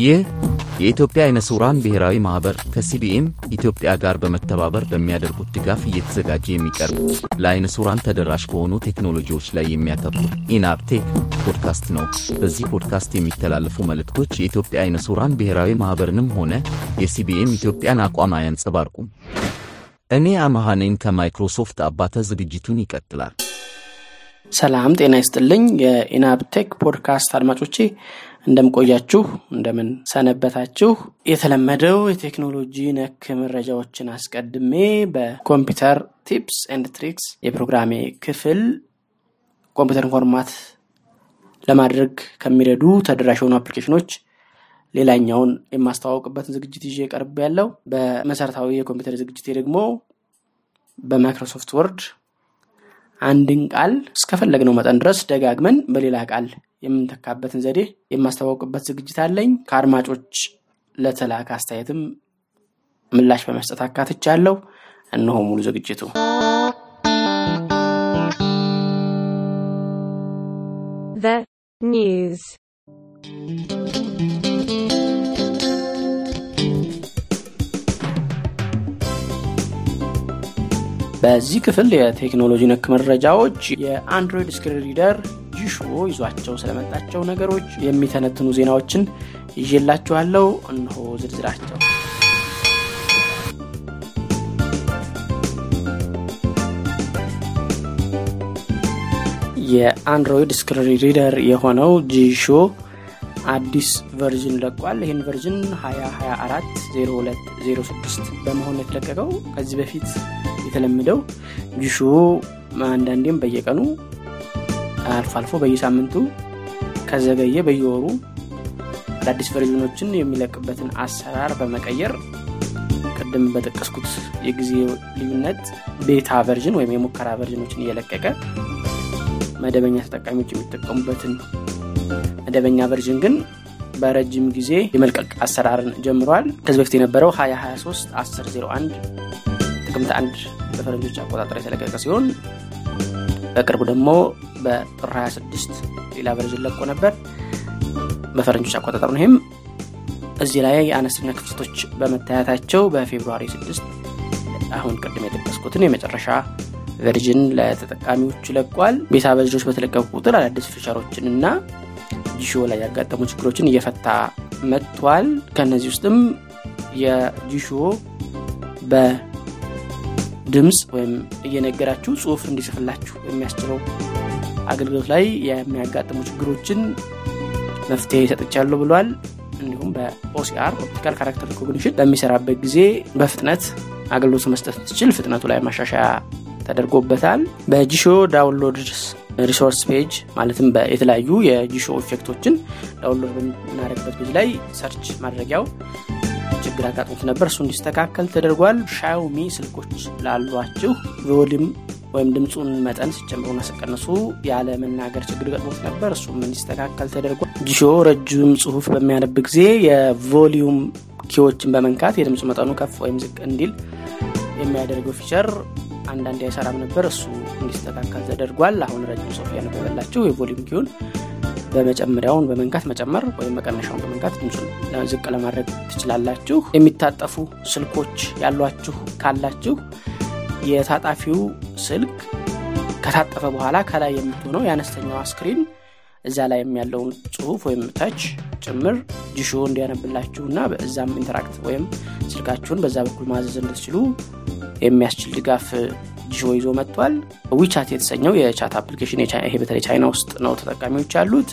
ይህ የኢትዮጵያ አይነ ስውራን ብሔራዊ ማኅበር ከሲቢኤም ኢትዮጵያ ጋር በመተባበር በሚያደርጉት ድጋፍ እየተዘጋጀ የሚቀርብ ለአይነ ስውራን ተደራሽ በሆኑ ቴክኖሎጂዎች ላይ የሚያተኩር ኢናብ ቴክ ፖድካስት ነው። በዚህ ፖድካስት የሚተላለፉ መልእክቶች የኢትዮጵያ አይነ ስውራን ብሔራዊ ማኅበርንም ሆነ የሲቢኤም ኢትዮጵያን አቋም አያንጸባርቁም። እኔ አመሃኔን ከማይክሮሶፍት አባተ ዝግጅቱን ይቀጥላል። ሰላም ጤና ይስጥልኝ። የኢናብ ቴክ ፖድካስት አድማጮቼ እንደምን ቆያችሁ፣ እንደምን ሰነበታችሁ? የተለመደው የቴክኖሎጂ ነክ መረጃዎችን አስቀድሜ በ computer tips and tricks የፕሮግራሜ ክፍል ኮምፒውተር format ለማድረግ ከሚረዱ ተደራሽ የሆኑ application ኦች ሌላኛውን የማስተዋወቅበትን ዝግጅት ይዤ ቀርብ ያለው በመሰረታዊ የኮምፒውተር ዝግጅቴ ደግሞ በማይክሮሶፍት ወርድ አንድን ቃል እስከፈለግነው መጠን ድረስ ደጋግመን በሌላ ቃል የምንተካበትን ዘዴ የማስተዋወቅበት ዝግጅት አለኝ። ከአድማጮች ለተላከ አስተያየትም ምላሽ በመስጠት አካትቻለሁ። እነሆ ሙሉ ዝግጅቱ። news. በዚህ ክፍል የቴክኖሎጂ ነክ መረጃዎች የ Android screen reader Jieshuo ይዟቸው ስለመጣቸው ነገሮች የሚተነትኑ ዜናዎችን ይዤላችኋለሁ። እነሆ ዝርዝራቸው። የ Android screen reader የሆነው Jieshuo አዲስ version ለቋል። ይህን version 20240206 በመሆን የተለቀቀው ከዚህ በፊት የተለመደው Jieshuo አንዳንዴም በየቀኑ አልፎ አልፎ በየሳምንቱ ከዘገየ በየወሩ አዳዲስ version ኦችን የሚለቅበትን አሰራር በመቀየር ቅድም በጠቀስኩት የጊዜ ልዩነት beta version ወይም የሙከራ version ኦችን እየለቀቀ መደበኛ ተጠቃሚዎች የሚጠቀሙበትን መደበኛ version ግን በረጅም ጊዜ የመልቀቅ አሰራርን ጀምሯል። ከዚህ በፊት የነበረው 2023 1001 ጥቅምት አንድ በፈረንጆች አቆጣጠር የተለቀቀ ሲሆን በቅርቡ ደግሞ በጥር 26 ሌላ version ለቆ ነበር በፈረንጆች አቆጣጠር ነው። ይህም እዚህ ላይ የአነስተኛ ክፍተቶች በመታየታቸው በ February 6 አሁን ቅድም የጠቀስኩትን የመጨረሻ version ለተጠቃሚዎች ለቋል። beta version ኦች በተለቀቁ ቁጥር አዳዲስ feature ኦችን እና Jieshuo ላይ ያጋጠሙ ችግሮችን እየፈታ መጥቷል። ከእነዚህ ውስጥም የ Jieshuo በድምፅ ወይም እየነገራችሁ ጽሁፍ እንዲጽፍላችሁ የሚያስችለው አገልግሎት ላይ የሚያጋጥሙ ችግሮችን መፍትሄ ሰጥቻለሁ ብሏል። እንዲሁም በ OCR optical character recognition በሚሰራበት ጊዜ በፍጥነት አገልግሎት መስጠት ትችል ፍጥነቱ ላይ ማሻሻያ ተደርጎበታል። በ Jieshuo download resource page ማለትም የተለያዩ የ Jieshuo effect ኦችን download በምናደርግበት page ላይ search ማድረጊያው ችግር አጋጥሞት ነበር። እሱ እንዲስተካከል ተደርጓል። Xiaomi ስልኮች ላሏችሁ volume ወይም ድምፁን መጠን ሲጨምሩና ሲቀንሱ ያለ መናገር ችግር ገጥሞት ነበር። እሱም እንዲስተካከል ተደርጓል። Jieshuo ረጅም ጽሁፍ በሚያነብ ጊዜ የ volume key ዎችን በመንካት የድምፁ መጠኑ ከፍ ወይም ዝቅ እንዲል የሚያደርገው feature አንዳንድ አይሰራም ነበር። እሱ እንዲስተካከል ተደርጓል። አሁን ረጅም ጽሁፍ ያነበበላችሁ የ volume key ውን በመጨመሪያውን በመንካት መጨመር ወይም መቀነሻውን በመንካት ድምፁን ዝቅ ለማድረግ ትችላላችሁ። የሚታጠፉ ስልኮች ያሏችሁ ካላችሁ የታጣፊው ስልክ ከታጠፈ በኋላ ከላይ የምትሆነው የአነስተኛዋ screen እዛ ላይ ያለውን ጽሁፍ ወይም touch ጭምር Jieshuo እንዲያነብላችሁ እና በዛም interact ወይም ስልካችሁን በዛ በኩል ማዘዝ እንድትችሉ የሚያስችል ድጋፍ Jieshuo ይዞ መጥቷል። WeChat የተሰኘው የ chat application ይሄ በተለይ ቻይና ውስጥ ነው ተጠቃሚዎች ያሉት።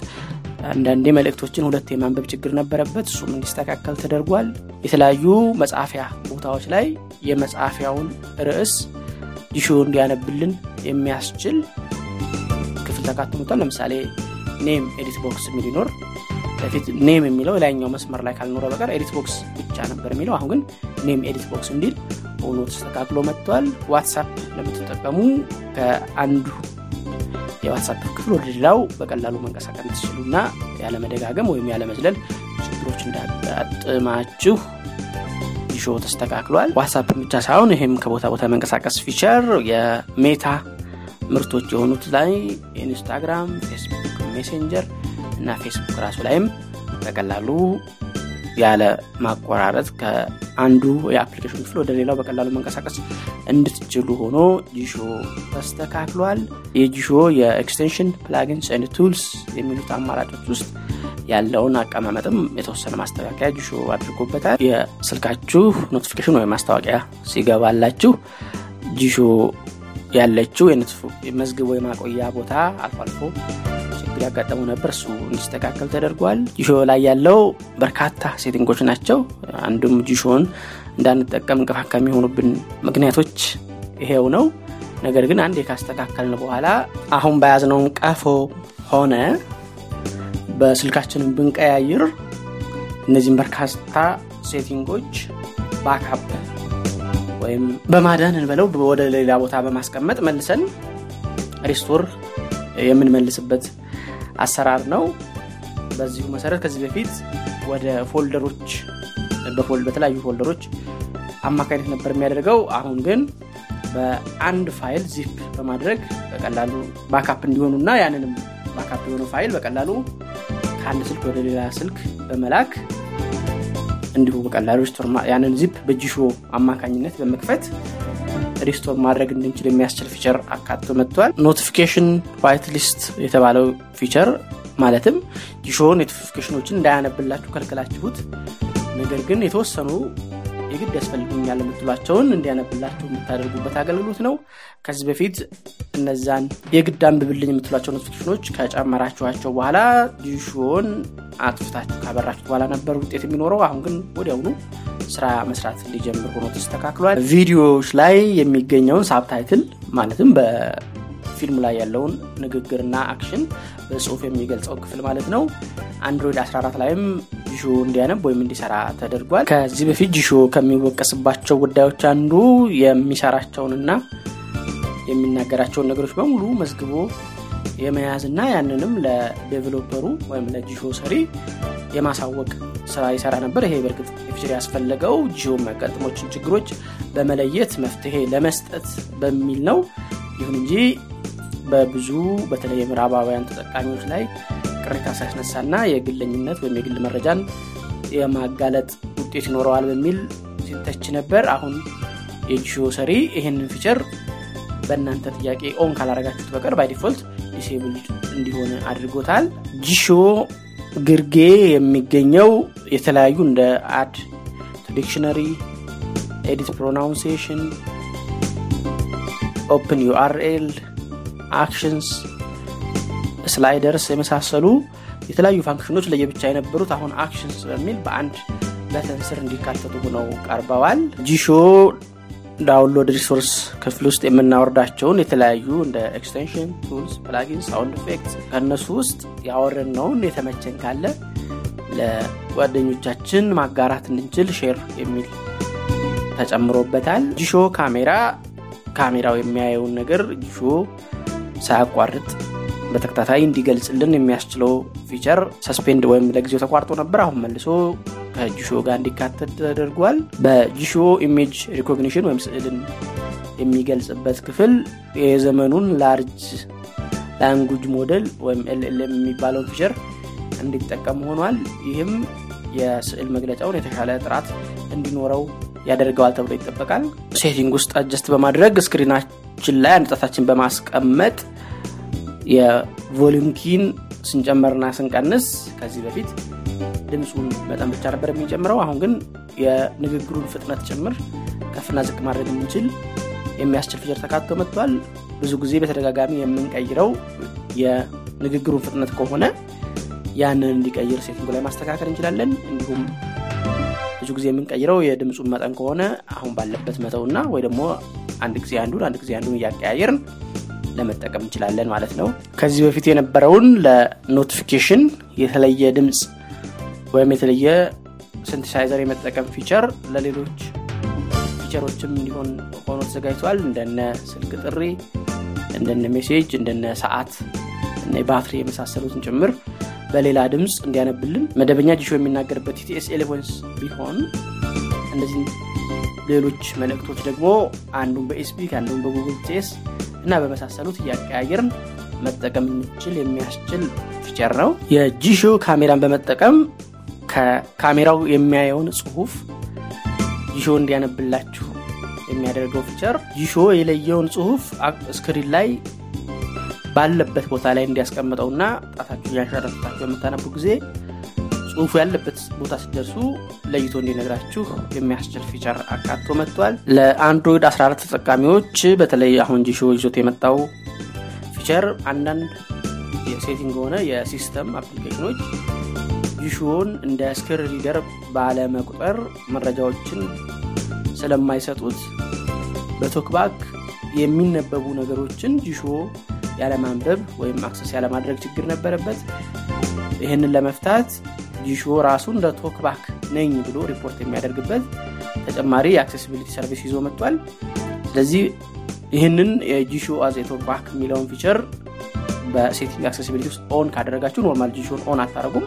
አንዳንዴ መልእክቶችን ሁለት የማንበብ ችግር ነበረበት። እሱም እንዲስተካከል ተደርጓል። የተለያዩ መጻፊያ ቦታዎች ላይ የመጻፊያውን ርዕስ Jieshuo እንዲያነብልን የሚያስችል ክፍል ተካትሞታል። ለምሳሌ name edit box የሚል ይኖር በፊት name የሚለው ላይኛው መስመር ላይ ካልኖረ በቀር edit box ብቻ ነበር የሚለው። አሁን ግን name edit box እንዲል ሆኖ ተስተካክሎ መጥቷል። WhatsApp ለምትጠቀሙ ከአንዱ የ WhatsApp ክፍል ወደ ሌላው በቀላሉ መንቀሳቀስ ትችሉና ያለመደጋገም ወይም ያለመዝለል ችግሮች እንዳጋጥማችሁ Jieshuo ተስተካክሏል። WhatsApp ብቻ ሳይሆን ይህም ከቦታ ቦታ መንቀሳቀስ feature የ Meta ምርቶች የሆኑት ላይ Instagram፣ Facebook፣ Messenger እና ፌስቡክ ራሱ ላይም በቀላሉ ያለ ማቆራረጥ ከአንዱ የ application ክፍል ወደ ሌላው በቀላሉ መንቀሳቀስ እንድትችሉ ሆኖ Jieshuo ተስተካክሏል። የ Jieshuo የ extension plugins and tools የሚሉት አማራጮች ውስጥ ያለውን አቀማመጥም የተወሰነ ማስተካከያ Jieshuo አድርጎበታል። የስልካችሁ notification ወይም ማስታወቂያ ሲገባላችሁ Jieshuo ያለችው የመዝግቦ የማቆያ ቦታ አልፎ አልፎ ችግር ያጋጠሙ ነበር። እሱ እንዲስተካከል ተደርጓል። Jieshuo ላይ ያለው በርካታ setting ኦች ናቸው። አንዱም Jieshuo ን እንዳንጠቀም እንቅፋት ከሚሆኑብን ምክንያቶች ይሄው ነው። ነገር ግን አንድ ካስተካከልን በኋላ አሁን በያዝነውን ቀፎ ሆነ በስልካችንን ብንቀያይር እነዚህም በርካታ setting ኦች backup ወይም በማዳን እንበለው ወደ ሌላ ቦታ በማስቀመጥ መልሰን restore የምንመልስበት አሰራር ነው። በዚሁ መሰረት ከዚህ በፊት ወደ folder ኦች በተለያዩ folder ኦች አማካኝነት ነበር የሚያደርገው። አሁን ግን በአንድ file zip በማድረግ በቀላሉ backup እንዲሆኑና ያንንም backup የሆነ ፋይል በቀላሉ ከአንድ ስልክ ወደ ሌላ ስልክ በመላክ እንዲሁ በቀላሉ ያንን ዚፕ በጂሾ አማካኝነት በመክፈት restore ማድረግ እንድንችል የሚያስችል feature አካቶ መጥቷል። notification white list የተባለው feature ማለትም ጂሾ notification ኦችን እንዳያነብላችሁ ከልክላችሁት፣ ነገር ግን የተወሰኑ የግድ ያስፈልጉኛል የምትሏቸውን እንዲያነብላችሁ የምታደርጉበት አገልግሎት ነው። ከዚህ በፊት እነዛን የግድ አንብብልኝ የምትሏቸው notification ኦች ከጨመራችኋቸው በኋላ ጂሾን አጥፍታችሁ ካበራችሁት በኋላ ነበር ውጤት የሚኖረው። አሁን ግን ወዲያውኑ ስራ መስራት እንዲጀምር ሆኖ ተስተካክሏል። ቪዲዮዎች ላይ የሚገኘውን subtitle ማለትም በፊልሙ ላይ ያለውን ንግግርና action በጽሁፍ የሚገልጸው ክፍል ማለት ነው Android 14 ላይም ጂሾ እንዲያነብ ወይም እንዲሰራ ተደርጓል። ከዚህ በፊት ጂሾ ከሚወቀስባቸው ጉዳዮች አንዱ የሚሰራቸውንና የሚናገራቸውን ነገሮች በሙሉ መዝግቦ የመያዝና ያንንም ለ developer ኡ ወይም ለጂሾ ሰሪ የማሳወቅ ስራ ይሰራ ነበር። ይሄ በእርግጥ feature ያስፈለገው ጂሾ የሚያጋጥሞችን ችግሮች በመለየት መፍትሄ ለመስጠት በሚል ነው። ይሁን እንጂ በብዙ በተለይ የምዕራባውያን ተጠቃሚዎች ላይ ቅሬታ ሳያስነሳና የግለኝነት ወይም የግል መረጃን የማጋለጥ ውጤት ይኖረዋል በሚል ሲተች ነበር። አሁን የጂሾ ሰሪ ይህንን feature በእናንተ ጥያቄ on ካላረጋችሁት በቀር by disabled እንዲሆን አድርጎታል። ጂሾ ግርጌ የሚገኘው የተለያዩ እንደ add dictionary፣ edit pronunciation፣ open URL፣ actions፣ sliders የመሳሰሉ የተለያዩ function ኦች ለየብቻ የነበሩት አሁን actions በሚል በአንድ button ስር እንዲካተቱ ሆነው ቀርበዋል። ጂሾ download resource ክፍል ውስጥ የምናወርዳቸውን የተለያዩ እንደ extension tools፣ plugin፣ sound effect ከእነሱ ውስጥ ያወረድነውን የተመቸን ካለ ለጓደኞቻችን ማጋራት እንድንችል share የሚል ተጨምሮበታል። ጂሾ ካሜራ ካሜራው የሚያየውን ነገር ጂሾ ሳያቋርጥ በተከታታይ እንዲገልጽልን የሚያስችለው feature suspend ወይም ለጊዜው ተቋርጦ ነበር። አሁን መልሶ ከጂሾ ጋር እንዲካተት ተደርጓል። በጂሾ image recognition ወይም ስዕልን የሚገልጽበት ክፍል የዘመኑን large language model ወይም LLM የሚባለውን feature እንዲጠቀም ሆኗል። ይህም የስዕል መግለጫውን የተሻለ ጥራት እንዲኖረው ያደርገዋል ተብሎ ይጠበቃል። setting ውስጥ adjust በማድረግ screen ኣችን ላይ አንድ ጣታችን በማስቀመጥ የ volume key ን ስንጨመርና ስንቀንስ ከዚህ በፊት ድምፁን መጠን ብቻ ነበር የሚጨምረው። አሁን ግን የንግግሩን ፍጥነት ጭምር ከፍና ዝቅ ማድረግ የምንችል የሚያስችል feature ተካቶ መጥቷል። ብዙ ጊዜ በተደጋጋሚ የምንቀይረው የንግግሩን ፍጥነት ከሆነ ያንን እንዲቀይር setting ኡ ላይ ማስተካከል እንችላለን። እንዲሁም ብዙ ጊዜ የምንቀይረው የድምፁን መጠን ከሆነ አሁን ባለበት መተውና ወይ ደግሞ አንድ ጊዜ አንዱን አንድ ጊዜ አንዱን እያቀያየርን ለመጠቀም እንችላለን ማለት ነው። ከዚህ በፊት የነበረውን ለ notification የተለየ ድምፅ ወይም የተለየ synthesizer የመጠቀም feature ለሌሎች feature ኦችም እንዲሆን ሆኖ ተዘጋጅቷል። እንደነ ስልክ ጥሪ፣ እንደነ message፣ እንደነ ሰዓት እና የባትሪ የመሳሰሉትን ጭምር በሌላ ድምፅ እንዲያነብልን መደበኛ ጂሾ የሚናገርበት TTS Eloquence ቢሆን እነዚህ ሌሎች መልእክቶች ደግሞ አንዱን በ eSpeak አንዱን በ Google TTS እና በመሳሰሉት እያቀያየርን መጠቀም እንችል የሚያስችል feature ነው። የጂሾ ካሜራን በመጠቀም ከካሜራው የሚያየውን ጽሁፍ ጂሾ እንዲያነብላችሁ የሚያደርገው feature ጂሾ የለየውን ጽሁፍ screen ላይ ባለበት ቦታ ላይ እንዲያስቀምጠውና ጣታችሁ እያንሸራተታችሁ በምታነቡ ጊዜ ጽሁፉ ያለበት ቦታ ሲደርሱ ለይቶ እንዲነግራችሁ የሚያስችል feature አካቶ መጥቷል። ለ Android 14 ተጠቃሚዎች በተለይ አሁን ጂሾ ይዞት የመጣው feature አንዳንድ የ setting ሆነ የ system application ኦች ጂሾን እንደ screen reader ባለመቁጠር መረጃዎችን ስለማይሰጡት በ TalkBack የሚነበቡ ነገሮችን ጂሾ ያለማንበብ ወይም access ያለማድረግ ችግር ነበረበት። ይህንን ለመፍታት ጂሾ ራሱ እንደ TalkBack ነኝ ብሎ ሪፖርት የሚያደርግበት ተጨማሪ የ accessibility service ይዞ መጥቷል። ስለዚህ ይህንን የጂሾ as TalkBack የሚለውን feature በ setting accessibility ውስጥ on ካደረጋችሁ normal ጂሾን on አታደረጉም።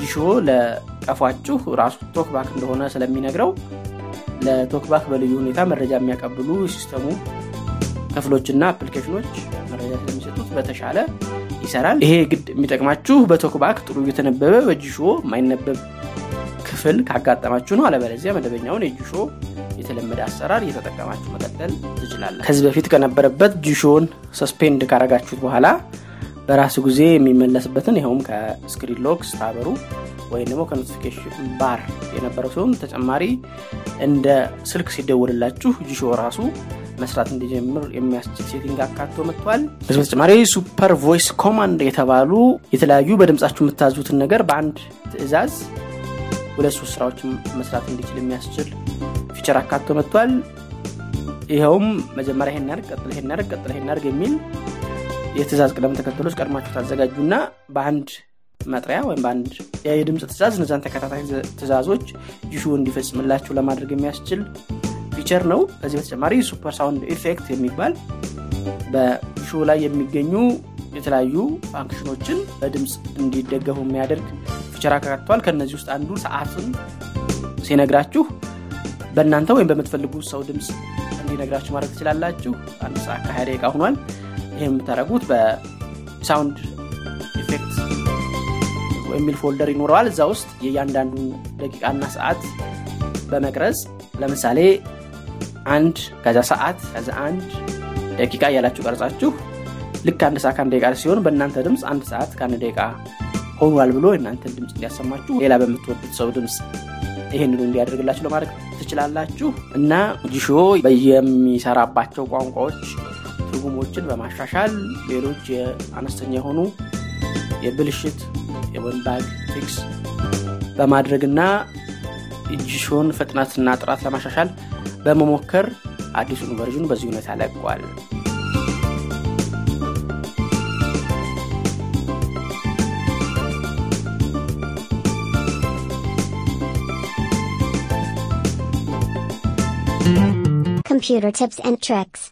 ጂሾ ለቀፏችሁ ራሱ TalkBack እንደሆነ ስለሚነግረው ለ TalkBack በልዩ ሁኔታ መረጃ የሚያቀብሉ system ኡ ክፍሎችና application ኦች በተሻለ ይሰራል። ይሄ ግድ የሚጠቅማችሁ በ TalkBack ጥሩ እየተነበበ በጂሾ የማይነበብ ክፍል ካጋጠማችሁ ነው። አለበለዚያ መደበኛውን የጂሾ የተለመደ አሰራር እየተጠቀማችሁ መቀጠል ትችላላችሁ። ከዚህ በፊት ከነበረበት ጂሾን suspend ካረጋችሁት በኋላ በራሱ ጊዜ የሚመለስበትን ይኸውም ከ screen lock ስታበሩ ወይም ደግሞ ከ notification bar የነበረው ሲሆን ተጨማሪ እንደ ስልክ ሲደውልላችሁ ጂሾ ራሱ መስራት እንዲጀምር የሚያስችል setting አካቶ መጥቷል። በዚህ በተጨማሪ super voice command የተባሉ የተለያዩ በድምጻችሁ የምታዙትን ነገር በአንድ ትዕዛዝ ሁለት ሶስት ስራዎችን መስራት እንዲችል የሚያስችል feature አካቶ መጥቷል። ይኸውም መጀመሪያ ይሄን ያርግ፣ ቀጥለ ይሄን ያርግ፣ ቀጥለ ይሄን ያርግ የሚል የትእዛዝ ቅደም ተከተሎች ቀድማችሁ ታዘጋጁና በአንድ መጥሪያ ወይም በአንድ የድምፅ ትእዛዝ እነዛን ተከታታይ ትእዛዞች ጂሹ እንዲፈጽምላችሁ ለማድረግ የሚያስችል feature ነው። ከዚህ በተጨማሪ super sound effect የሚባል በጂሹ ላይ የሚገኙ የተለያዩ function ኦችን በድምፅ እንዲደገፉ የሚያደርግ feature አካቷል። ከእነዚህ ውስጥ አንዱ ሰዓትን ሲነግራችሁ በእናንተ ወይም በምትፈልጉት ሰው ድምፅ እንዲነግራችሁ ማድረግ ትችላላችሁ። አንድ ሰዓት ከሀያ ደቂቃ ሆኗል። ይህ የምታደረጉት በ sound effect የሚል folder ይኖረዋል። እዛ ውስጥ የእያንዳንዱን ደቂቃና ሰዓት በመቅረጽ ለምሳሌ አንድ ከዛ ሰዓት ከዛ አንድ ደቂቃ እያላችሁ ቀርጻችሁ ልክ አንድ ሰዓት ከአንድ ደቂቃ ሲሆን በእናንተ ድምፅ አንድ ሰዓት ከአንድ ደቂቃ ሆኗል ብሎ የእናንተን ድምፅ እንዲያሰማችሁ ሌላ በምትወዱት ሰው ድምፅ ይህንኑ እንዲያደርግላችሁ ለማድረግ ትችላላችሁ። እና ጂሾ የሚሰራባቸው ቋንቋዎች ትርጉሞችን በማሻሻል ሌሎች የአነስተኛ የሆኑ የብልሽት የወይም bug fix በማድረግና ጂሾን ፍጥነትና ጥራት ለማሻሻል በመሞከር አዲሱን version በዚህ ሁኔታ ለቋል። Computer tips and tricks.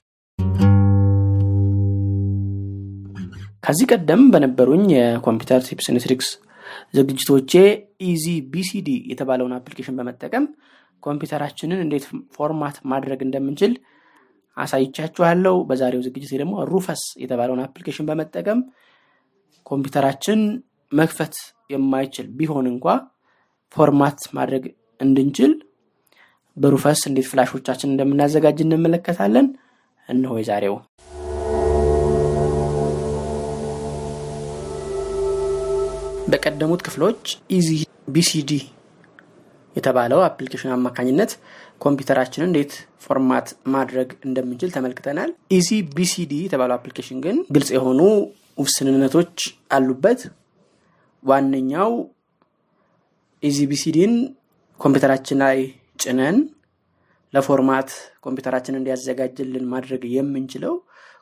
ከዚህ ቀደም በነበሩኝ የኮምፒውተር tips tricks ዝግጅቶቼ EasyBCD የተባለውን application በመጠቀም ኮምፒውተራችንን እንዴት format ማድረግ እንደምንችል አሳይቻችኋለሁ። በዛሬው ዝግጅት ደግሞ ሩፈስ የተባለውን application በመጠቀም ኮምፒውተራችን መክፈት የማይችል ቢሆን እንኳ format ማድረግ እንድንችል በሩፈስ እንዴት flash ኦቻችን እንደምናዘጋጅ እንመለከታለን። እነሆ የዛሬው በቀደሙት ክፍሎች EasyBCD የተባለው application አማካኝነት ኮምፒውተራችንን እንዴት format ማድረግ እንደምንችል ተመልክተናል። EasyBCD የተባለው application ግን ግልጽ የሆኑ ውስንነቶች አሉበት። ዋነኛው EasyBCD ን ኮምፒውተራችን ላይ ጭነን ለ format ኮምፒውተራችን እንዲያዘጋጅልን ማድረግ የምንችለው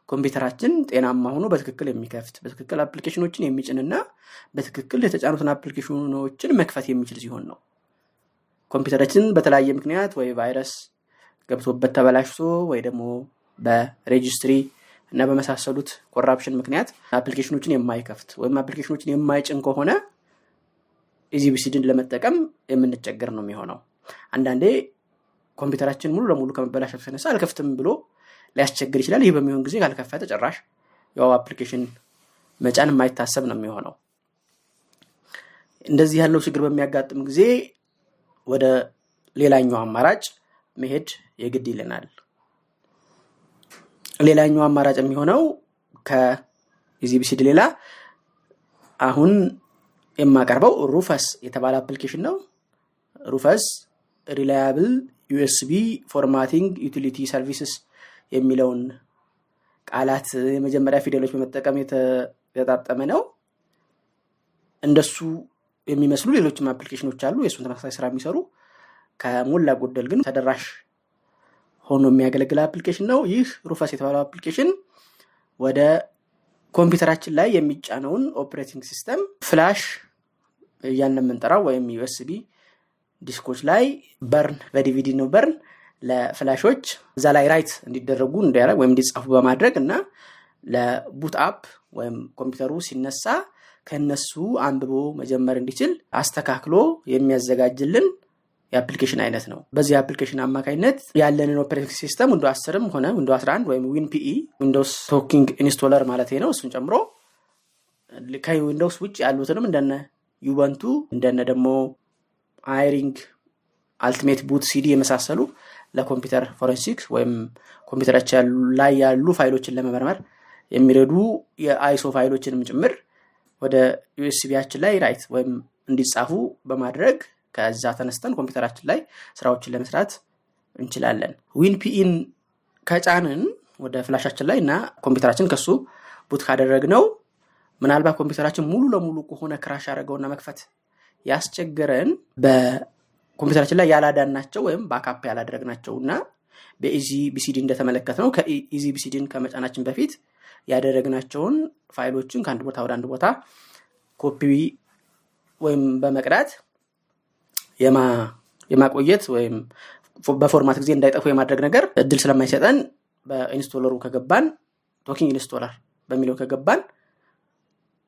ኮምፒውተራችን ጤናማ ሆኖ በትክክል የሚከፍት በትክክል application ኦችን የሚጭንና በትክክል የተጫኑትን application ኦችን መክፈት የሚችል ሲሆን ነው። ኮምፒውተራችን በተለያየ ምክንያት ወይ ቫይረስ ገብቶበት ተበላሽቶ ወይ ደግሞ በ registry እና በመሳሰሉት corruption ምክንያት application ኦችን የማይከፍት ወይም application ኦችን የማይጭን ከሆነ EasyBCD ን ለመጠቀም የምንቸገር ነው የሚሆነው። አንዳንዴ ኮምፒውተራችን ሙሉ ለሙሉ ከመበላሸቱ የተነሳ አልከፍትም ብሎ ሊያስቸግር ይችላል። ይህ በሚሆን ጊዜ ካልከፈተ ጭራሽ ያው application መጫን የማይታሰብ ነው የሚሆነው። እንደዚህ ያለው ችግር በሚያጋጥም ጊዜ ወደ ሌላኛው አማራጭ መሄድ የግድ ይለናል። ሌላኛው አማራጭ የሚሆነው ከ EasyBCD ሌላ አሁን የማቀርበው ሩፈስ የተባለ application ነው። ሩፈስ reliable USB formatting utility services የሚለውን ቃላት የመጀመሪያ ፊደሎች በመጠቀም የተገጣጠመ ነው። እንደሱ የሚመስሉ ሌሎችም application ኦች አሉ፣ የእሱን ተመሳሳይ ስራ የሚሰሩ ከሞላ ጎደል ግን ተደራሽ ሆኖ የሚያገለግል application ነው። ይህ ሩፈስ የተባለው application ወደ ኮምፒውተራችን ላይ የሚጫነውን operating system flash እያልን የምንጠራው ወይም USB disk ኦች ላይ burn በ DVD ነው burn ለ flash ኦች እዛ ላይ write እንዲደረጉ እንዲያደርግ ወይም እንዲጻፉ በማድረግ እና ለ boot up ወይም ኮምፒውተሩ ሲነሳ ከነሱ አንብቦ መጀመር እንዲችል አስተካክሎ የሚያዘጋጅልን የ application አይነት ነው። በዚህ application አማካኝነት ያለንን operating system Windows አስርም ሆነ Windows 11 ወይም WinPE Windows talking installer ማለት ነው። እሱን ጨምሮ ከዊንዶውስ ውጭ ያሉትንም እንደነ Ubuntu እንደነ ደግሞ አይሪንግ Ultimate Boot CD የመሳሰሉ ለ computer forensic ወይም ኮምፒውተራችን ላይ ያሉ ፋይሎችን ለመመርመር የሚረዱ የ ISO file ኦችንም ጭምር ወደ USB ያችን ላይ write ወይም እንዲጻፉ በማድረግ ከዛ ተነስተን ኮምፒውተራችን ላይ ስራዎችን ለመስራት እንችላለን። ዊን ፒኢን ከጫንን ወደ flash ኣችን ላይ እና ኮምፒውተራችን ከሱ boot ካደረግነው ምናልባት ኮምፒውተራችን ሙሉ ለሙሉ ከሆነ crash ያደረገውና መክፈት ያስቸገረን በኮምፒውተራችን ላይ ያላዳናቸው ወይም backup ያላደረግናቸው እና በ EasyBCD እንደተመለከትነው ከ EasyBCD ን ከመጫናችን በፊት ያደረግናቸውን ፋይሎችን ከአንድ ቦታ ወደ አንድ ቦታ ኮፒ ወይም በመቅዳት የማቆየት ወይም በ format ጊዜ እንዳይጠፉ የማድረግ ነገር እድል ስለማይሰጠን በ installer ኡ ከገባን talking installer በሚለው ከገባን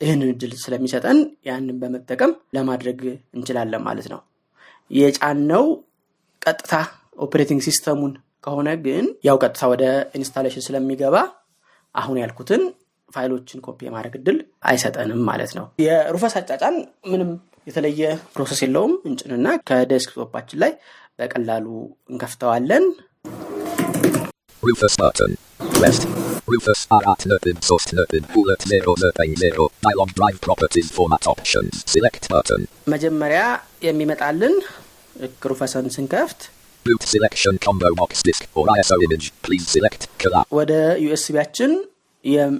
ይህንን እድል ስለሚሰጠን ያንን በመጠቀም ለማድረግ እንችላለን ማለት ነው። የጫንነው ቀጥታ operating system ኡን ከሆነ ግን ያው ቀጥታ ወደ installation ስለሚገባ አሁን ያልኩትን file ኦችን copy የማድረግ እድል አይሰጠንም ማለት ነው። የሩፈስ አጫጫን ምንም የተለየ process የለውም። እንጭንና ከ desktop ኣችን ላይ በቀላሉ እንከፍተዋለን። Rufus button. Pressed. Rufus R8 Nerpin Source Nerpin Bullet 090 Dialog Drive Properties Format Options Select button. መጀመሪያ የሚመጣልን ሩፈስን ስንከፍት Boot selection combo box disk or ISO image. Please select collapse. ወደ ዩኤስቢያችን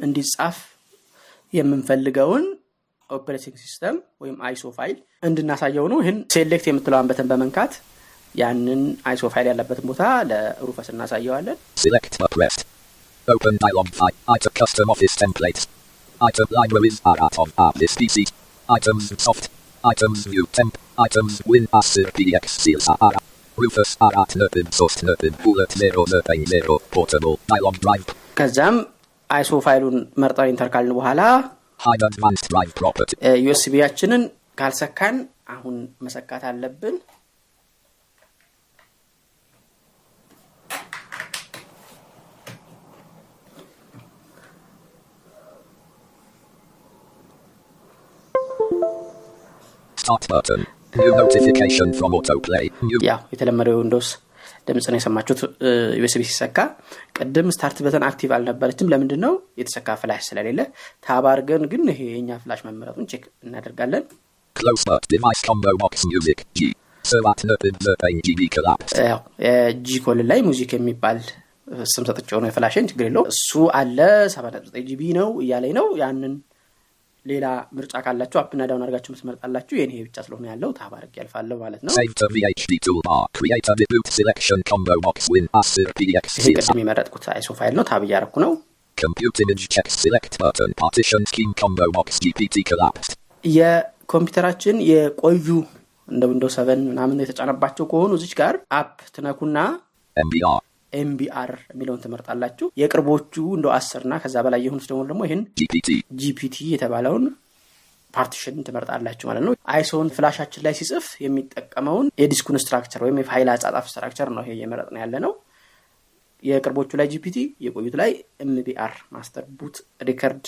እንዲጻፍ የምንፈልገውን ኦፕሬቲንግ ሲስተም ወይም አይሶ ፋይል እንድናሳየው ነው። ይህን ሴሌክት የምትለዋን በተን በመንካት ያንን አይሶ ፋይል ያለበትን ቦታ ለሩፈስ እናሳየዋለን። Select but pressed. Open dialog file. Item custom office templates. Item libraries R8 of R this PC. Items soft. Items view temp. Items win asir pdx seals R. Rufus R8 Nerpin Source Nerpin Bullet 090 Portable Dialog Drive. ከዛም አይሶ ፋይሉን መርጠን ኢንተር ካልን በኋላ advanced drive property. USB ያችንን ካልሰካን አሁን መሰካት አለብን። Start button. ያው የተለመደው Windows ድምፅ ነው የሰማችሁት USB ሲሰካ። ቅድም start button active አልነበረችም። ለምንድን ነው? የተሰካ ፍላሽ ስለሌለ። tab አርገን ግን ይሄ የኛ ፍላሽ መመረጡን check እናደርጋለን። የ G colon ላይ music የሚባል ስም ሰጥቼው ነው የፍላሽን፣ ችግር የለው እሱ አለ። ሰባት ነጥብ ዘጠኝ GB ነው እያለኝ ነው። ያንን ሌላ ምርጫ ካላችሁ up ና down አድርጋችሁ ምትመርጣላችሁ። የኔ ብቻ ስለሆነ ያለው tab አርጌ ያልፋለሁ ማለት ነው። የመረጥኩት ISO ፋይል ነው። tab እያረኩ ነው።. የኮምፒውተራችን የቆዩ እንደ Windows seven ምናምን የተጫነባቸው ከሆኑ እዚች ጋር up ትነኩና. MBR የሚለውን ትመርጣላችሁ። የቅርቦቹ እንደ አስር እና ከዛ በላይ የሆኑት ደግሞ ደግሞ ይህን GPT. GPT የተባለውን partition ትመርጣላችሁ ማለት ነው። ISO ን ፍላሻችን ላይ ሲጽፍ የሚጠቀመውን የ disk ኩን structure ወይም የፋይል አጻጻፍ structure ነው ይሄ እየመረጥ ነው ያለ ነው። የቅርቦቹ ላይ GPT፣ የቆዩት ላይ MBR master boot record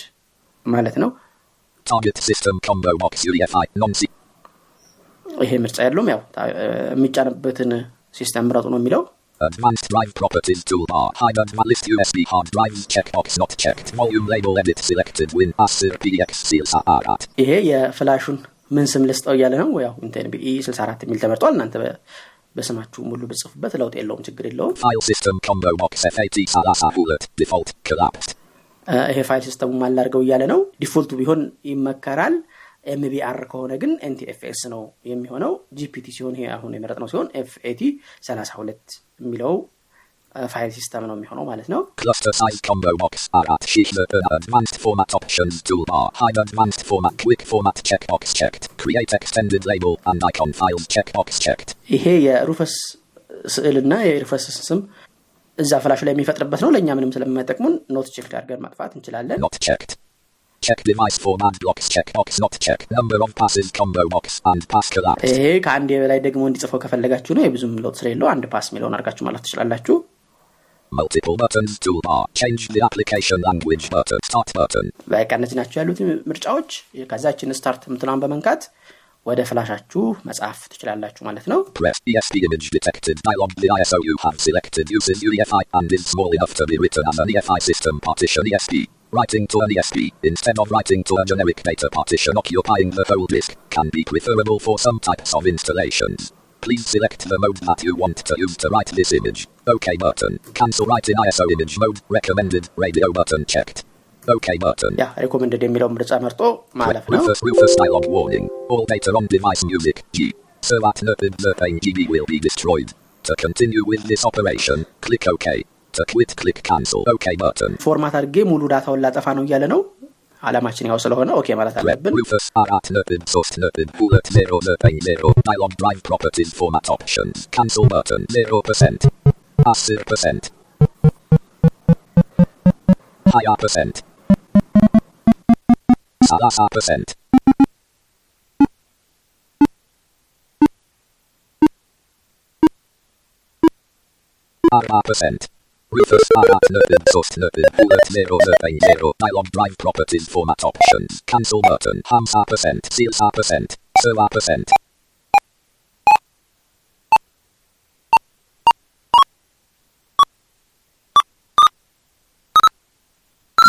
ማለት ነው። Target system combo box UEFI non ይሄ ምርጫ ያለውም ያው የሚጫንበትን system ምረጡ ነው የሚለው Advanced Drive Properties toolbar. Hide. List USB hard drives checkbox not checked. Volume label edit selected. Win PDX seals are at. ይሄ የፍላሹን ምን ስም ልስጠው እያለ ነው ያው Win10 PE 64 የሚል ተመርጧል እናንተ በስማችሁ ሙሉ ብጽፉበት ለውጥ የለውም ችግር የለውም combo box FAT Salasa Bullet. Default collapsed. እ፣ ይሄ ፋይል system ሙ ማላርገው እያለ ነው default ቱ ቢሆን ይመከራል MBR ከሆነ ግን NTFS ነው የሚሆነው GPT ሲሆን ይሄ አሁን የመረጥ ነው ሲሆን FAT 32 የሚለው ፋይል system ነው የሚሆነው ማለት ነው Cluster size combo box are at Shishler Advanced format options toolbar. Hide advanced format quick format checkbox checked. Create extended label and icon files checkbox checked. ይሄ የሩፈስ ስዕልና የሩፈስ ስም እዛ ፍላሹ ላይ የሚፈጥርበት ነው ለእኛ ምንም ስለማይጠቅሙን not check አድርገን ማጥፋት እንችላለን Not checked. Check device format blocks checkbox not checked. Number of passes combo box and pass collapsed. ይሄ ከአንድ በላይ ደግሞ እንዲጽፈው ከፈለጋችሁ ነው የብዙም ለውጥ ስለሌለው አንድ ፓስ የሚለውን አድርጋችሁ ማለት ትችላላችሁ Multiple buttons toolbar. Change the application language button. Start button. በቃ እነዚህ ናቸው ያሉት ምርጫዎች ከዛችን ስታርት ምትሏን በመንካት ወደ ፍላሻችሁ መጻፍ ትችላላችሁ ማለት ነው Press ESP image detected dialog. The ISO you have selected uses UEFI and is small enough to be written as an EFI system partition ESP. Writing to an ESP instead of writing to a generic data partition occupying the whole disk can be preferable for some types of installations. Please select the mode that you want to use to write this image. OK button. Cancel write in ISO image mode. Recommended. Radio button checked. OK button. ያ ሪኮመንደድ የሚለውን ምርጫ መርጦ ማለፍ ነው Rufus Rufus dialog warning. All data on device music G. So at NERPID the pain GB will be destroyed. To continue with this operation, click OK. To quit, click cancel. OK button. ፎርማት አድርጌ ሙሉ ዳታውን ላጠፋ ነው እያለ ነው አላማችን ያው ስለሆነ ኦኬ ማለት Prep አለብን Rufus R at NERPID source NERPID bullet 0 the pain 0. Dialog drive properties format options. Cancel button 0%. Asir percent. Higher percent. Salasa percent. Arba percent. Rufus Arat Nerded Source Nerded Bullet 0 Zerpain 0 Dialog Drive Properties Format Options Cancel button Hams R percent Seals R percent So R percent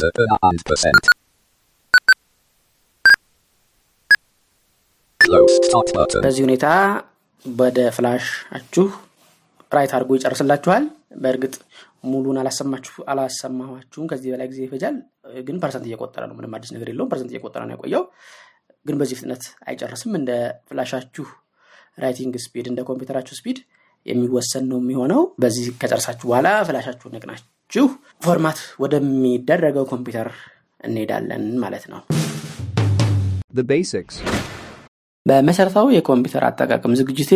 Zerpana and percent Close Start button በዚህ ሁኔታ ወደ ፍላሻችሁ ራይት አድርጎ ይጨርስላችኋል በእርግጥ ሙሉን አላሰማችሁ አላሰማኋችሁም። ከዚህ በላይ ጊዜ ይፈጃል። ግን ፐርሰንት እየቆጠረ ነው። ምንም አዲስ ነገር የለውም። ፐርሰንት እየቆጠረ ነው የቆየው ግን በዚህ ፍጥነት አይጨርስም። እንደ ፍላሻችሁ ራይቲንግ ስፒድ እንደ ኮምፒውተራችሁ ስፒድ የሚወሰን ነው የሚሆነው። በዚህ ከጨርሳችሁ በኋላ ፍላሻችሁ ነቅናችሁ format ወደሚደረገው ኮምፒውተር እንሄዳለን ማለት ነው። The basics. በመሰረታዊ የኮምፒውተር አጠቃቀም ዝግጅቴ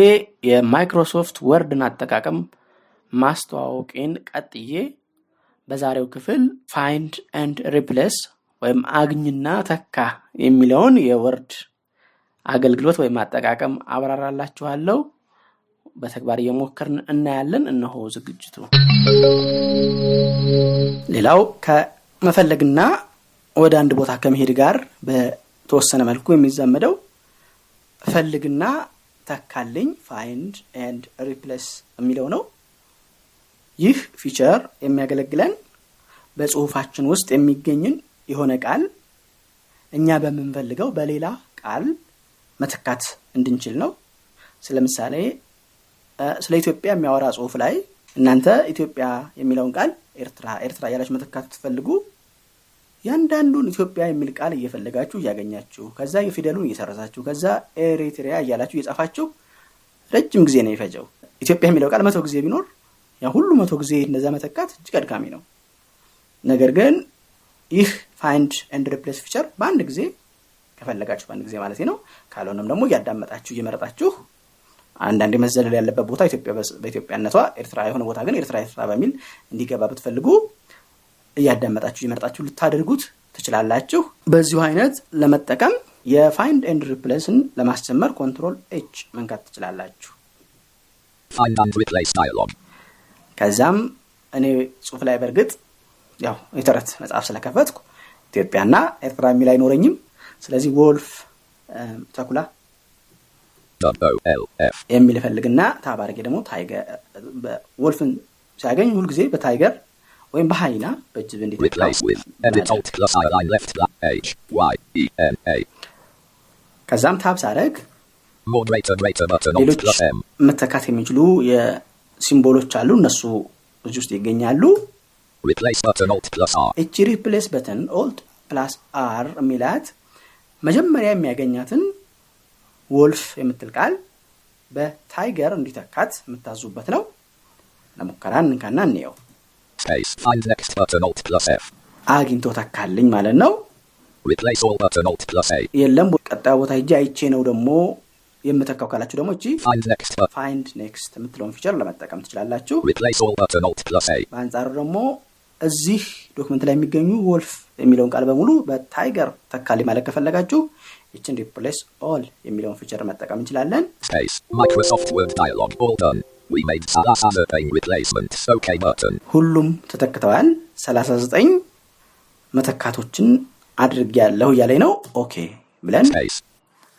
የ Microsoft Word ን አጠቃቀም ማስተዋወቄን ቀጥዬ በዛሬው ክፍል find and replace ወይም አግኝና ተካ የሚለውን የ Word አገልግሎት ወይም አጠቃቀም አብራራላችኋለሁ። በተግባር እየሞከርን እናያለን። እነሆ ዝግጅቱ። ሌላው ከመፈለግና ወደ አንድ ቦታ ከመሄድ ጋር በተወሰነ መልኩ የሚዛመደው ፈልግና ተካልኝ find and replace የሚለው ነው ይህ feature የሚያገለግለን በጽሁፋችን ውስጥ የሚገኝን የሆነ ቃል እኛ በምንፈልገው በሌላ ቃል መተካት እንድንችል ነው። ስለ ምሳሌ ስለ ኢትዮጵያ የሚያወራ ጽሁፍ ላይ እናንተ ኢትዮጵያ የሚለውን ቃል ኤርትራ ኤርትራ እያላችሁ መተካት ትፈልጉ ያንዳንዱን ኢትዮጵያ የሚል ቃል እየፈለጋችሁ እያገኛችሁ ከዛ የፊደሉን እየሰረዛችሁ ከዛ ኤሪትሪያ እያላችሁ እየጻፋችሁ ረጅም ጊዜ ነው የፈጀው። ኢትዮጵያ የሚለው ቃል መቶ ጊዜ ቢኖር ያ ሁሉ መቶ ጊዜ እንደዛ መተካት እጅግ አድካሚ ነው። ነገር ግን ይህ find and replace feature በአንድ ጊዜ ከፈለጋችሁ በአንድ ጊዜ ማለት ነው። ካልሆነም ደግሞ እያዳመጣችሁ እየመረጣችሁ አንዳንድ መዘለል ያለበት ቦታ በኢትዮጵያነቷ ኤርትራ የሆነ ቦታ ግን ኤርትራ ኤርትራ በሚል እንዲገባ ብትፈልጉ እያዳመጣችሁ እየመረጣችሁ ልታደርጉት ትችላላችሁ። በዚሁ አይነት ለመጠቀም የ find and replace ን ለማስጀመር Control H መንካት ትችላላችሁ። Find and replace dialog. ከዛም እኔ ጽሁፍ ላይ በእርግጥ ያው የተረት መጽሐፍ ስለከፈትኩ ኢትዮጵያና ኤርትራ የሚል አይኖረኝም ስለዚህ ወልፍ ተኩላ. የሚል እፈልግና ታብ አድርጌ ደግሞ ወልፍን ሲያገኝ ሁልጊዜ በታይገር ወይም በሀይና በእጅብ እንዴት E. ከዛም ታብ Alt ሌሎች. መተካት የሚችሉ የ symbol ኦች አሉ እነሱ እዚህ ውስጥ ይገኛሉ Replace button Alt plus R. እቺ Replace button Alt plus R የሚላት መጀመሪያ የሚያገኛትን wolf የምትል ቃል በ tiger እንዲተካት የምታዙበት ነው ለሙከራ እንንካና እንየው Space. Find next button Alt plus F. አግኝቶ ተካልኝ ማለት ነው Replace all button Alt plus A. የለም ቀጣዩ ቦታ ሂጄ አይቼ ነው ደግሞ የምተካው ካላችሁ ደግሞ እቺ. Find next የምትለውን feature ለመጠቀም ትችላላችሁ. በአንጻሩ ደግሞ እዚህ document ላይ የሚገኙ wolf የሚለውን ቃል በሙሉ በ tiger ተካልኝ ማለት ከፈለጋችሁ ይችን replace all የሚለውን feature መጠቀም እንችላለን replacement. OK button. ሁሉም ተተክተዋል 39 መተካቶችን አድርግ ያለሁ እያለኝ ነው ኦኬ ብለን.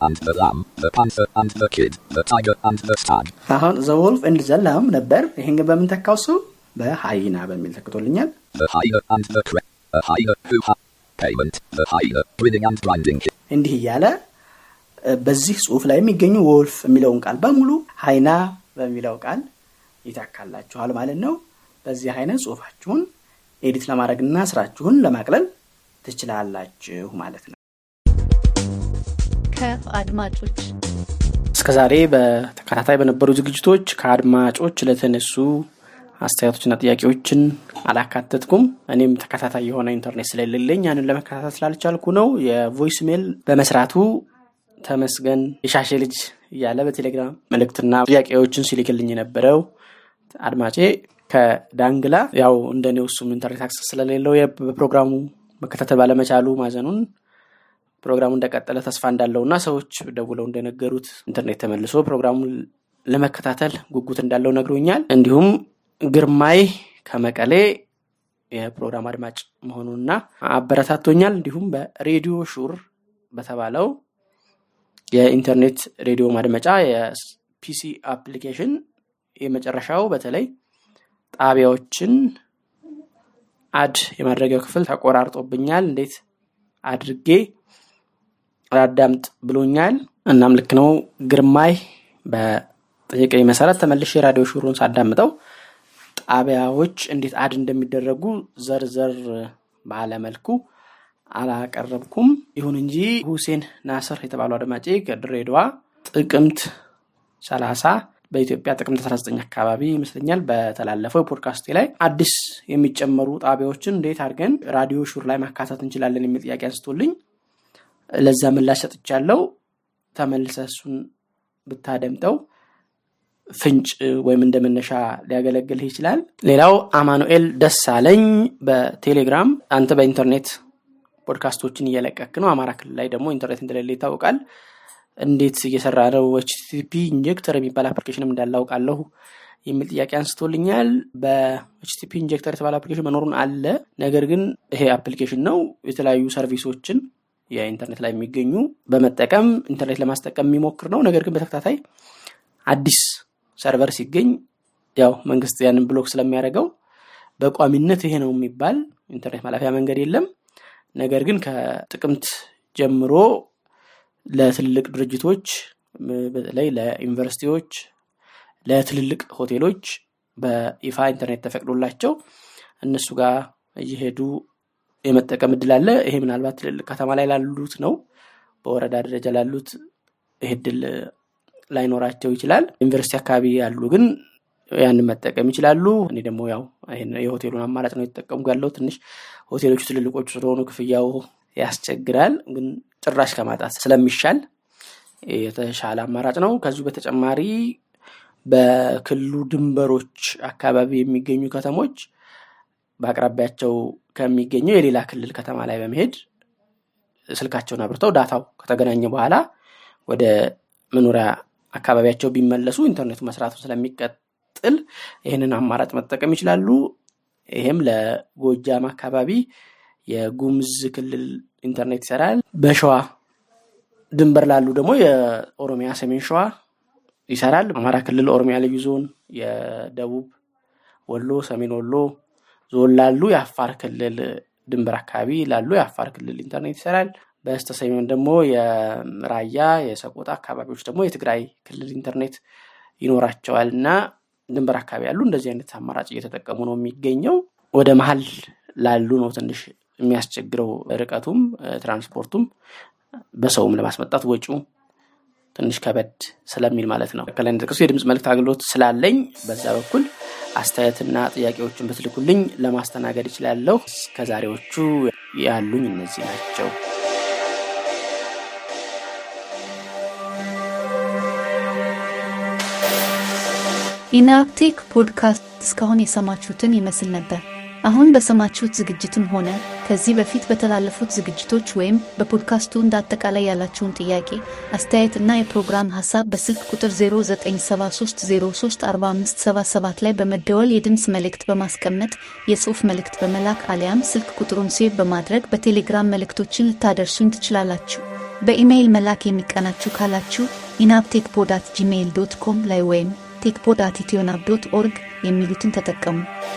and the lamb, the panther and the kid, the tiger and the stag, አሁን the wolf and the lamb ነበር። ይህን ግን በምንተካው ሰው? በ hyena በሚል ተክቶልኛል። The hyena and the cra- a hyena who ha- payment, the hyena, breathing and grinding. እንዲህ እያለ በዚህ ጽሁፍ ላይ የሚገኙ wolf የሚለውን ቃል በሙሉ hyena በሚለው ቃል ይተካላችኋል ማለት ነው። በዚህ አይነት ጽሁፋችሁን edit ለማድረግና ስራችሁን ለማቅለል ትችላላችሁ ማለት ነው ከአድማጮች እስከ ዛሬ በተከታታይ በነበሩ ዝግጅቶች ከአድማጮች ለተነሱ አስተያየቶችና ጥያቄዎችን አላካተትኩም። እኔም ተከታታይ የሆነ ኢንተርኔት ስለሌለኝ ያንን ለመከታተል ስላልቻልኩ ነው። የ voice mail በመስራቱ ተመስገን የሻሼ ልጅ እያለ በቴሌግራም መልእክትና ጥያቄዎችን ሲልክልኝ የነበረው አድማጬ ከዳንግላ ያው እንደኔው እሱም ኢንተርኔት access ስለሌለው በፕሮግራሙ መከታተል ባለመቻሉ ማዘኑን ፕሮግራሙ እንደቀጠለ ተስፋ እንዳለው እና ሰዎች ደውለው እንደነገሩት ኢንተርኔት ተመልሶ ፕሮግራሙን ለመከታተል ጉጉት እንዳለው ነግሮኛል። እንዲሁም ግርማይ ከመቀሌ የፕሮግራም አድማጭ መሆኑንና አበረታቶኛል። እንዲሁም በ Radio Sure በተባለው የኢንተርኔት ሬዲዮ ማድመጫ የ PC application የመጨረሻው በተለይ ጣቢያዎችን add የማድረጊያው ክፍል ተቆራርጦብኛል። እንዴት አድርጌ አዳምጥ ብሎኛል። እናም ልክ ነው ግርማይ በጠየቀኝ መሰረት ተመልሼ የ Radio Sure ኡን ሳዳምጠው ጣቢያዎች እንዴት add እንደሚደረጉ ዘርዘር ባለመልኩ አላቀረብኩም። ይሁን እንጂ ሁሴን ናስር የተባሉ አድማጬ ከድሬዳዋ ጥቅምት 30 በኢትዮጵያ ጥቅምት 19 አካባቢ ይመስለኛል በተላለፈው ፖድካስቴ ላይ አዲስ የሚጨመሩ ጣቢያዎችን እንዴት አድርገን ራዲዮ ሹር ላይ ማካተት እንችላለን የሚል ጥያቄ አንስቶልኝ ለዛ ምላሽ ሰጥቻለው ተመልሰ እሱን ብታደምጠው ፍንጭ ወይም እንደ መነሻ ሊያገለግልህ ይችላል። ሌላው አማኑኤል ደሳለኝ በቴሌግራም አንተ በኢንተርኔት ፖድካስቶችን እየለቀክ ነው። አማራ ክልል ላይ ደግሞ ኢንተርኔት እንደሌለ ይታወቃል። እንዴት እየሰራ ነው? HTTP Injector የሚባል application ም እንዳለ አውቃለሁ የሚል ጥያቄ አንስቶልኛል። በ HTTP Injector የተባለ application መኖሩን አለ። ነገር ግን ይሄ application ነው። የተለያዩ service ኦችን የኢንተርኔት ላይ የሚገኙ በመጠቀም ኢንተርኔት ለማስጠቀም የሚሞክር ነው። ነገር ግን በተከታታይ አዲስ server ሲገኝ ያው መንግስት ያንን ብሎክ ስለሚያደርገው በቋሚነት ይሄ ነው የሚባል ኢንተርኔት ማለፊያ መንገድ የለም። ነገር ግን ከጥቅምት ጀምሮ ለትልልቅ ድርጅቶች በተለይ ለዩኒቨርሲቲዎች ለትልልቅ ሆቴሎች በይፋ ኢንተርኔት ተፈቅዶላቸው እነሱ ጋር እየሄዱ የመጠቀም እድል አለ። ይሄ ምናልባት ትልልቅ ከተማ ላይ ላሉት ነው። በወረዳ ደረጃ ላሉት ይህ እድል ላይኖራቸው ይችላል። ዩኒቨርሲቲ አካባቢ ያሉ ግን ያንን መጠቀም ይችላሉ። እኔ ደግሞ ያው የሆቴሉን አማራጭ ነው የተጠቀሙ ያለው ትንሽ ሆቴሎቹ ትልልቆቹ ስለሆኑ ክፍያው ያስቸግራል። ግን ጭራሽ ከማጣት ስለሚሻል የተሻለ አማራጭ ነው። ከዚሁ በተጨማሪ በክልሉ ድንበሮች አካባቢ የሚገኙ ከተሞች በአቅራቢያቸው ከሚገኘው የሌላ ክልል ከተማ ላይ በመሄድ ስልካቸውን አብርተው ዳታው ከተገናኘ በኋላ ወደ መኖሪያ አካባቢያቸው ቢመለሱ ኢንተርኔቱ መስራቱ ስለሚቀጥል ይህንን አማራጭ መጠቀም ይችላሉ። ይህም ለጎጃም አካባቢ የጉምዝ ክልል ኢንተርኔት ይሰራል። በሸዋ ድንበር ላሉ ደግሞ የኦሮሚያ ሰሜን ሸዋ ይሰራል። አማራ ክልል ኦሮሚያ ልዩ ዞን፣ የደቡብ ወሎ፣ ሰሜን ወሎ ዞን ላሉ የአፋር ክልል ድንበር አካባቢ ላሉ የአፋር ክልል ኢንተርኔት ይሰራል። በስተ ደግሞ የራያ የሰቆጣ አካባቢዎች ደግሞ የትግራይ ክልል ኢንተርኔት ይኖራቸዋል እና ድንበር አካባቢ ያሉ እንደዚህ አይነት አማራጭ እየተጠቀሙ ነው የሚገኘው። ወደ መሀል ላሉ ነው ትንሽ የሚያስቸግረው ርቀቱም ትራንስፖርቱም በሰውም ለማስመጣት ወጪው ትንሽ ከበድ ስለሚል ማለት ነው። ከላይ እንደጠቀሱ የድምፅ መልእክት አገልግሎት ስላለኝ በዛ በኩል አስተያየትና ጥያቄዎችን ብትልኩልኝ ለማስተናገድ ይችላለሁ። ከዛሬዎቹ ያሉኝ እነዚህ ናቸው። ኢናፕቴክ ፖድካስት እስካሁን የሰማችሁትን ይመስል ነበር። አሁን በሰማችሁት ዝግጅትም ሆነ ከዚህ በፊት በተላለፉት ዝግጅቶች ወይም በፖድካስቱ እንደ አጠቃላይ ያላችሁን ጥያቄ፣ አስተያየት እና የፕሮግራም ሀሳብ በስልክ ቁጥር 0973034577 ላይ በመደወል የድምፅ መልእክት በማስቀመጥ የጽሑፍ መልእክት በመላክ አሊያም ስልክ ቁጥሩን save በማድረግ በቴሌግራም መልእክቶችን ልታደርሱኝ ትችላላችሁ። በኢሜይል መላክ የሚቀናችሁ ካላችሁ ኢናፕቴክ pod at Gmail dot com ላይ ወይም techpod at ኢትዮናብ dot org የሚሉትን ተጠቀሙ።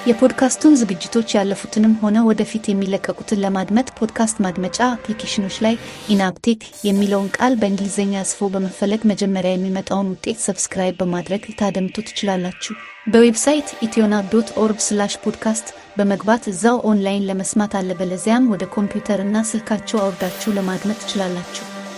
የፖድካስቱን ዝግጅቶች ያለፉትንም ሆነ ወደፊት የሚለቀቁትን ለማድመጥ ፖድካስት ማድመጫ application ኦች ላይ ኢናፕቴክ የሚለውን ቃል በእንግሊዝኛ ጽፎ በመፈለግ መጀመሪያ የሚመጣውን ውጤት subscribe በማድረግ ልታደምጡ ትችላላችሁ። በ website ኢትዮናብ dot org slash podcast በመግባት እዛው ኦንላይን ለመስማት አለበለዚያም ወደ ኮምፒውተርና ስልካችሁ አውርዳችሁ ለማድመጥ ትችላላችሁ።